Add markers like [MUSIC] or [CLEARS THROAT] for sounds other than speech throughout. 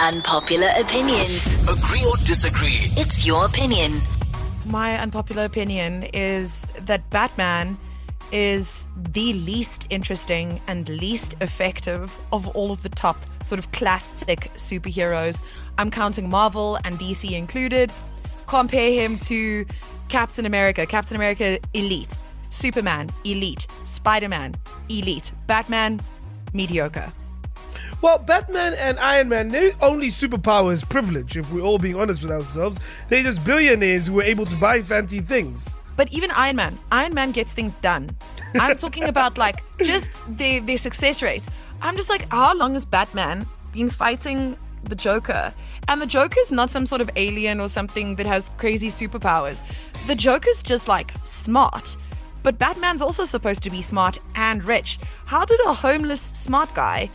Unpopular opinions. Agree or disagree? It's your opinion. My unpopular opinion is that Batman is the least interesting and least effective of all of the top sort of classic superheroes. I'm counting Marvel and DC included. Compare him to Captain America. Captain America, elite. Superman, elite. Spider Man, elite. Batman, mediocre. Well, Batman and Iron Man, their only superpower is privilege, if we're all being honest with ourselves. They're just billionaires who are able to buy fancy things. But even Iron Man, Iron Man gets things done. I'm [LAUGHS] talking about like just their their success rate. I'm just like, how long has Batman been fighting the Joker? And the Joker's not some sort of alien or something that has crazy superpowers. The Joker's just like smart. But Batman's also supposed to be smart and rich. How did a homeless smart guy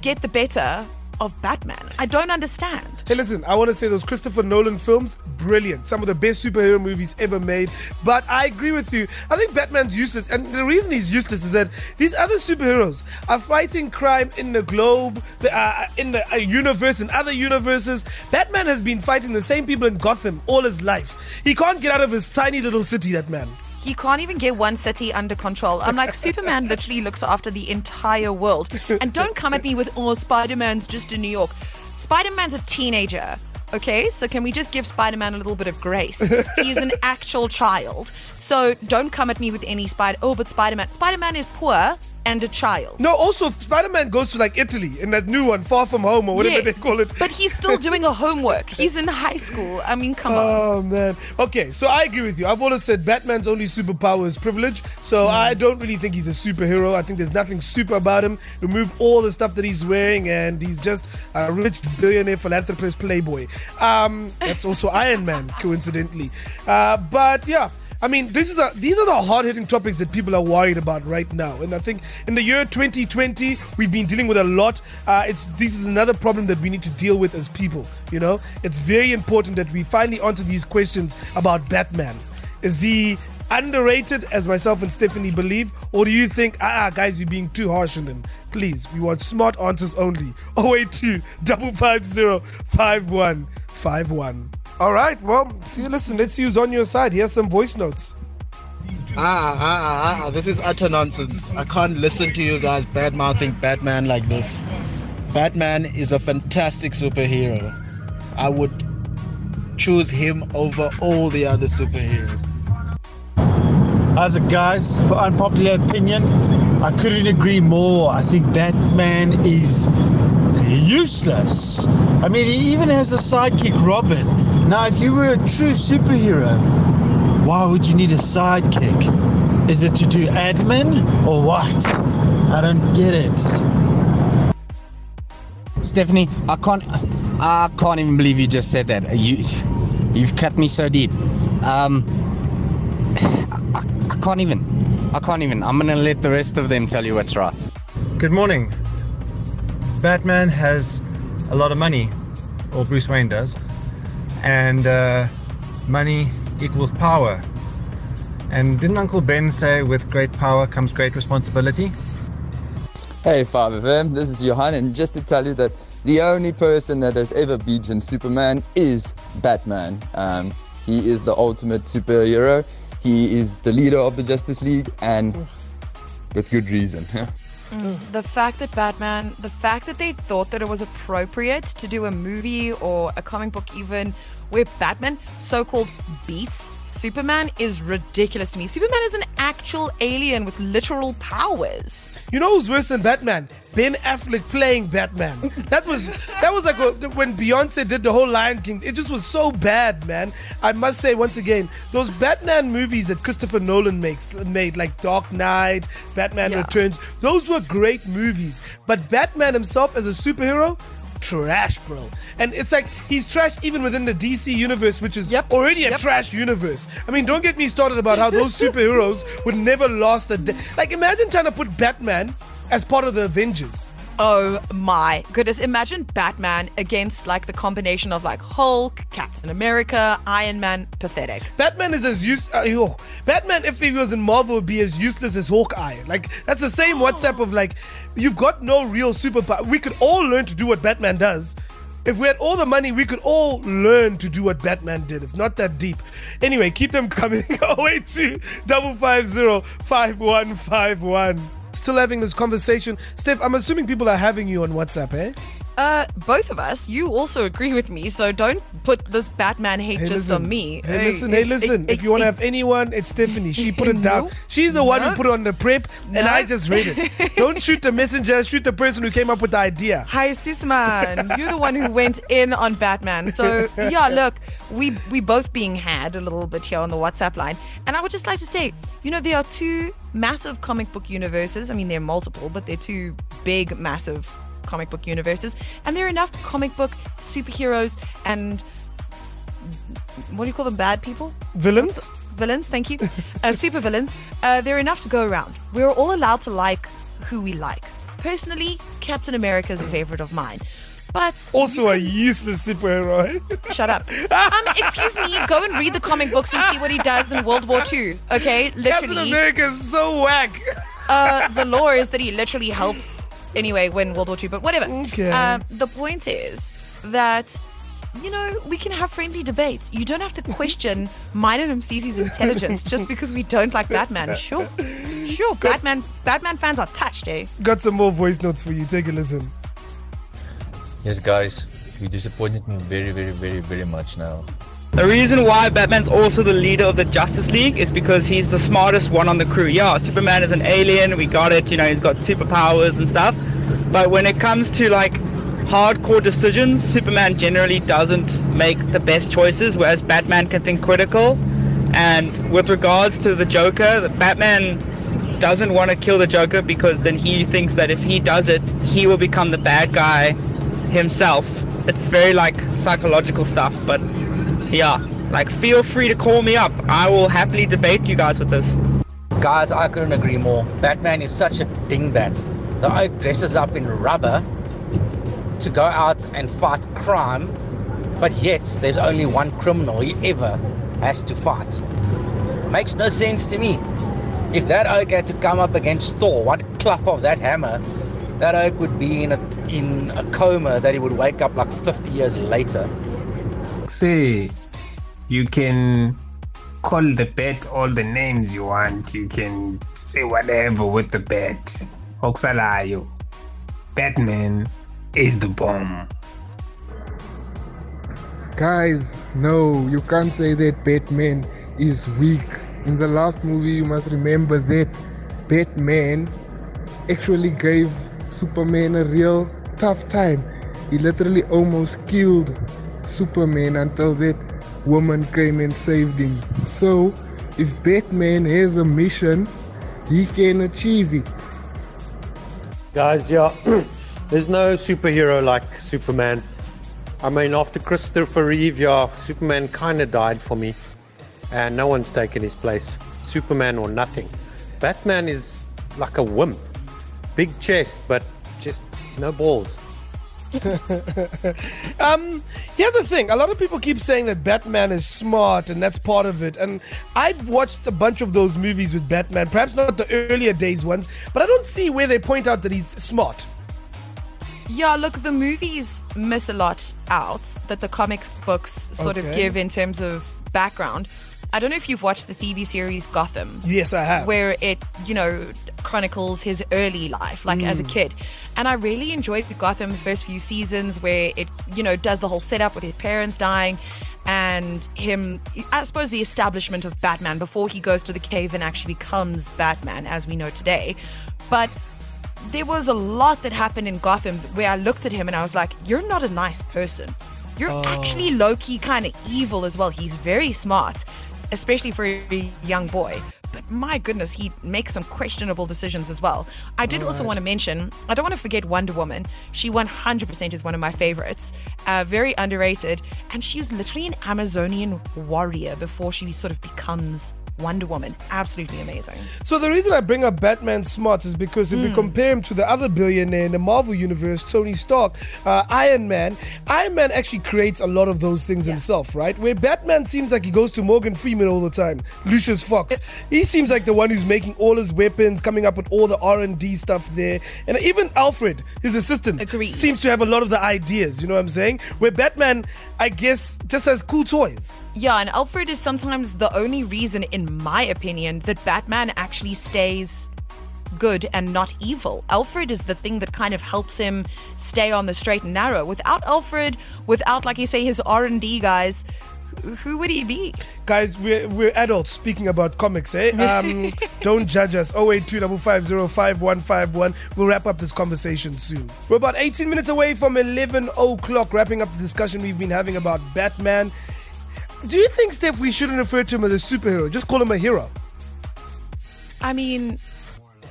get the better of Batman? I don't understand. Hey, listen, I want to say those Christopher Nolan films, brilliant. Some of the best superhero movies ever made. But I agree with you. I think Batman's useless. And the reason he's useless is that these other superheroes are fighting crime in the globe, the, uh, in the uh, universe, in other universes. Batman has been fighting the same people in Gotham all his life. He can't get out of his tiny little city, that man. He can't even get one city under control. I'm like, Superman literally looks after the entire world. And don't come at me with, oh, Spider Man's just in New York. Spider Man's a teenager. Okay, so can we just give Spider Man a little bit of grace? He's an [LAUGHS] actual child. So don't come at me with any Spider. Oh, but Spider Man. Spider Man is poor and a child. No, also, Spider Man goes to like Italy in that new one, Far From Home, or whatever Yes, they call it. But he's still [LAUGHS] doing a homework. He's in high school. I mean, come on. Oh man. Okay, so I agree with you. I've always said Batman's only superpower is privilege. So I don't really think he's a superhero. I think there's nothing super about him. Remove all the stuff that he's wearing, and he's just a rich billionaire philanthropist playboy. Um, that's also Iron Man, coincidentally. Uh, but yeah. I mean, this is a, these are the hard hitting topics that people are worried about right now. And I think in the year 2020, we've been dealing with a lot. Uh, it's This is another problem that we need to deal with as people. You know, it's very important that we finally answer these questions about Batman. Is he underrated, as myself and Stephanie believe? Or do you think, ah, ah, guys, you're being too harsh on him? Please, we want smart answers only. [LAUGHS] 082 550 5151. All right, well, see, listen, let's use on your side. Here's some voice notes. Ah, ah, ah, ah, this is utter nonsense. I can't listen to you guys bad mouthing Batman like this. Batman is a fantastic superhero. I would choose him over all the other superheroes. As a guys? For unpopular opinion, I couldn't agree more. I think Batman is useless. I mean, he even has a sidekick, Robin. Now, if you were a true superhero, why would you need a sidekick? Is it to do admin or what? I don't get it. Stephanie, I can't, I can't even believe you just said that. You, you've cut me so deep. Um, I, I can't even. I can't even. I'm gonna let the rest of them tell you what's right. Good morning. Batman has a lot of money, or Bruce Wayne does, and uh, money equals power. And didn't Uncle Ben say, with great power comes great responsibility? Hey, 5FM, this is Johan, and just to tell you that the only person that has ever beaten Superman is Batman. Um, he is the ultimate superhero. He is the leader of the Justice League, and with good reason. [LAUGHS] The fact that Batman, the fact that they thought that it was appropriate to do a movie or a comic book, even where Batman so called beats Superman, is ridiculous to me. Superman is an actual alien with literal powers. You know who's worse than Batman? Ben Affleck playing Batman. That was that was like a, when Beyonce did the whole Lion King. It just was so bad, man. I must say once again, those Batman movies that Christopher Nolan makes made, like Dark Knight, Batman Yeah. Returns, those were great movies. But Batman himself as a superhero. Trash, bro. And it's like he's trash even within the DC universe, which is Yep. already a Yep. trash universe. I mean, don't get me started about how those [LAUGHS] superheroes would never last a day. Like, imagine trying to put Batman as part of the Avengers. Oh my goodness. Imagine Batman against like the combination of like Hulk, Captain America, Iron Man. Pathetic. Batman is as use. Uh, yo, Batman, if he was in Marvel, would be as useless as Hawkeye. Like that's the same WhatsApp of like, you've got no real superpower. We could all learn to do what Batman does, If we had all the money, we could all learn to do what Batman did. It's not that deep. Anyway, keep them coming. [LAUGHS] 082 550 5151. Still having this conversation. Steph, I'm assuming people are having you on WhatsApp, eh? Uh, both of us, you also agree with me, so don't put this Batman hate Hey, just listen. on me. Hey, listen, hey, listen. if you want to have anyone, it's Stephanie. She put it down. No. She's the one who put it on the prep, and I just read it. Don't shoot the messenger, shoot the person who came up with the idea. Hi, Sisman. You're the one who went in on Batman. So yeah, [LAUGHS] look, we we both being had a little bit here on the WhatsApp line, and I would just like to say, you know, there are two massive comic book universes. I mean, there are multiple, but they're two big, massive comic book universes, and there are enough comic book superheroes and what do you call them? Bad people. Villains? villains, thank you, uh, [LAUGHS] super villains, uh, they're enough to go around. We're all allowed to like who we like. Personally, Captain America is a favorite of mine. But Also a useless superhero. [LAUGHS] shut up. Um, excuse me, go and read the comic books and see what he does in World War II. Okay, Captain. America is so whack. Uh, the lore is that he literally helps anyway win World War II, but whatever. Okay. Um, the point is that. You know, we can have friendly debates. You don't have to [LAUGHS] question Minor MCC's intelligence just because we don't like Batman. Sure. Sure. Batman Batman fans are touched, eh? Got some more voice notes for you. Take a listen. Yes, guys, you disappointed me very, very, very, very much now. The reason why Batman's also the leader of the Justice League is because he's the smartest one on the crew. Yeah, Superman is an alien, we got it, you know, he's got superpowers and stuff. But when it comes to like hardcore decisions, Superman generally doesn't make the best choices, whereas Batman can think critical. And with regards to the Joker, Batman doesn't want to kill the Joker because then he thinks that if he does it, he will become the bad guy himself. It's very like psychological stuff, but yeah, like feel free to call me up. I will happily debate you guys with this. Guys, I couldn't agree more. Batman is such a dingbat. The oak dresses up in rubber to go out and fight crime, but yet there's only one criminal he ever has to fight. Makes no sense to me. If that oak had to come up against Thor, one clap of that hammer, that oak would be in a in a coma that he would wake up like 50 years later. say you can call the bet all the names you want you can say whatever with the bet okusalayo batman is the bomb Guys, no, you can't say that Batman is weak. In the last movie, you must remember that Batman actually gave Superman a real tough time. He literally almost killed Superman until that woman came and saved him. So, if Batman has a mission, he can achieve it. Guys, yeah, [CLEARS THROAT] there's no superhero like Superman. I mean, after Christopher Reeve, yeah, Superman kind of died for me, and no one's taken his place. Superman or nothing. Batman is like a wimp, big chest, but just no balls. [LAUGHS] um, here's the thing. A lot of people keep saying that Batman is smart and that's part of it. And I've watched a bunch of those movies with Batman, perhaps not the earlier days ones, but I don't see where they point out that he's smart. Yeah, look, the movies miss a lot out that the comic books sort of give in terms of background. I don't know if you've watched the TV series Gotham. Yes, I have. Where it, you know, chronicles his early life, like as a Mm. kid. And I really enjoyed Gotham the first few seasons where it, you know, does the whole setup with his parents dying and him, I suppose, the establishment of Batman before he goes to the cave and actually becomes Batman as we know today. But there was a lot that happened in Gotham where I looked at him and I was like, you're not a nice person. You're Oh. actually low key kind of evil as well. He's very smart, especially for a young boy. But my goodness, he makes some questionable decisions as well. I did also want to mention, I don't want to forget Wonder Woman. She 100% is one of my favorites. Uh, very underrated. And she was literally an Amazonian warrior before she sort of becomes Wonder Woman, absolutely amazing. So the reason I bring up Batman smarts is because if Mm. compare him to the other billionaire in the Marvel universe, Tony Stark, uh, Iron Man, Iron Man actually creates a lot of those things himself, right? Where Batman seems like he goes to Morgan Freeman all the time, Lucius Fox. He seems like the one who's making all his weapons, coming up with all the R and D stuff there, and even Alfred, his assistant, seems to have a lot of the ideas. You know what I'm saying? Where Batman, I guess, just has cool toys. Yeah, and Alfred is sometimes the only reason, in my opinion, that Batman actually stays good and not evil. Alfred is the thing that kind of helps him stay on the straight and narrow. Without Alfred, without, like you say, his R&D guys, who- would he be? Guys, we're, we're adults speaking about comics, eh? Um, [LAUGHS] don't judge us. 0825505151. We'll wrap up this conversation soon. We're about 18 minutes away from 11 o'clock, wrapping up the discussion we've been having about Batman. Do you think, Steph, we shouldn't refer to him as a superhero? Just call him a hero. I mean,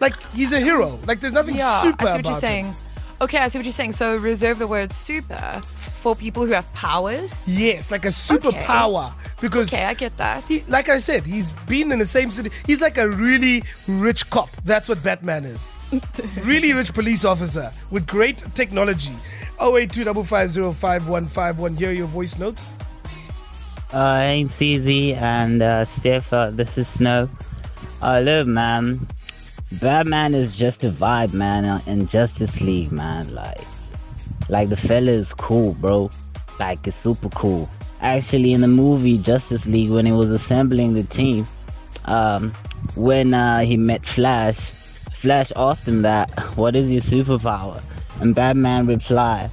like he's a hero. Like there's nothing yeah, super I see what you're saying. him. Okay, I see what you're saying. So reserve the word super for people who have powers. Yes, like a superpower. Because okay, I get that. He, like I said, he's been in the same city. He's like a really rich cop. That's what Batman is. [LAUGHS] really rich police officer with great technology. 0825505151. Here are your voice notes. Uh, I'm CZ and uh, Steph. Uh, this is Snow. Uh, look, man, Batman is just a vibe, man, uh, in Justice League, man. Like, like the fella is cool, bro. Like, it's super cool. Actually, in the movie Justice League, when he was assembling the team, um, when uh, he met Flash, Flash asked him that, [LAUGHS] "What is your superpower?" And Batman replied,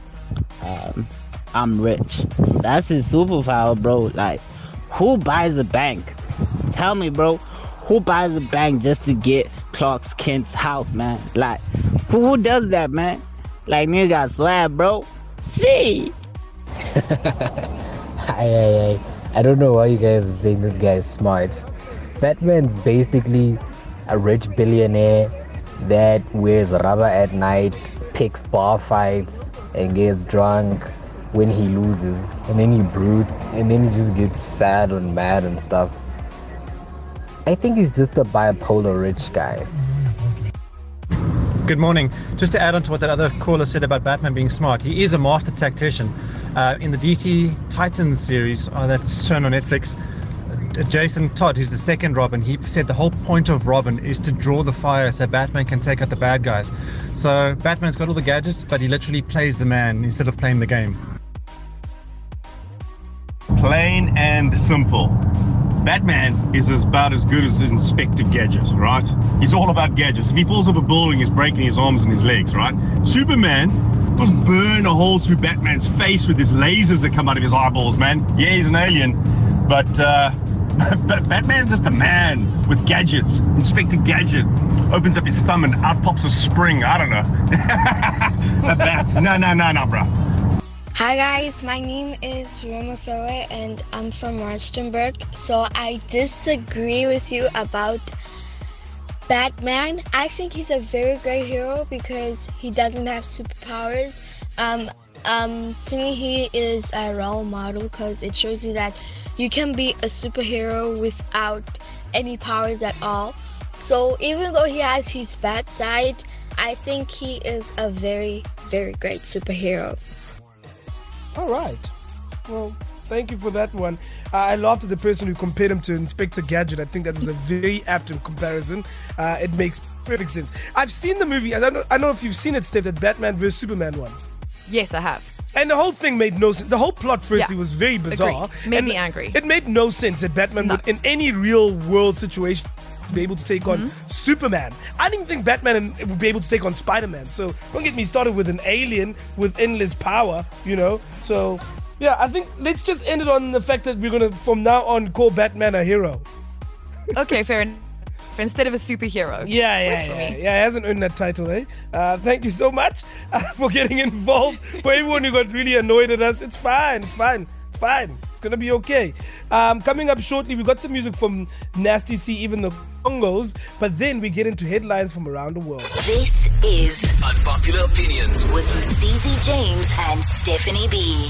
um, "I'm rich." That's his superpower, bro. Like, who buys a bank? Tell me, bro. Who buys a bank just to get Clark Kent's house, man? Like, who, who does that, man? Like, nigga got swag, bro. She. I, I, I, I don't know why you guys are saying this guy is smart. Batman's basically a rich billionaire that wears rubber at night, picks bar fights, and gets drunk when he loses. And then he brutes, and then he just gets sad and mad and stuff. I think he's just a bipolar rich guy. Good morning. Just to add on to what that other caller said about Batman being smart, he is a master tactician. Uh, in the DC Titans series uh, that's shown on Netflix, uh, Jason Todd, who's the second Robin, he said the whole point of Robin is to draw the fire so Batman can take out the bad guys. So Batman's got all the gadgets, but he literally plays the man instead of playing the game. Plain and simple. Batman is about as good as Inspector Gadget, right? He's all about gadgets. If he falls off a building, he's breaking his arms and his legs, right? Superman was burn a hole through Batman's face with his lasers that come out of his eyeballs, man. Yeah, he's an alien, but uh, [LAUGHS] Batman's just a man with gadgets. Inspector Gadget opens up his thumb and out pops a spring. I don't know. [LAUGHS] a bat. No, no, no, no, bro. Hi guys, my name is Roma Thoe and I'm from Rustenburg. So I disagree with you about Batman. I think he's a very great hero because he doesn't have superpowers. Um, um, to me, he is a role model because it shows you that you can be a superhero without any powers at all. So even though he has his bad side, I think he is a very, very great superhero. All right. Well, thank you for that one. Uh, I laughed at the person who compared him to Inspector Gadget. I think that was a very apt comparison. Uh, it makes perfect sense. I've seen the movie. I don't know, I don't know if you've seen it, Steph, that Batman vs Superman one. Yes, I have. And the whole thing made no sense. The whole plot, firstly, Yeah. was very bizarre. Agreed. Made and me angry. It made no sense that Batman would, in any real world situation, be able to take on Mm-hmm. Superman. I didn't think Batman would be able to take on Spider Man. So don't get me started with an alien with endless power, you know? So, yeah, I think let's just end it on the fact that we're going to, from now on, call Batman a hero. Okay, fair enough. Instead of a superhero. Yeah, yeah, yeah, yeah. He hasn't earned that title, eh? Uh, thank you so much uh, [LAUGHS] for getting involved. For everyone who got really annoyed at us, it's fine. It's fine. It's fine. It's gonna be okay. Um, coming up shortly, we got some music from Nasty C, even the Congos, but then we get into headlines from around the world. This is Unpopular opinions. with CZ James and Stephanie B.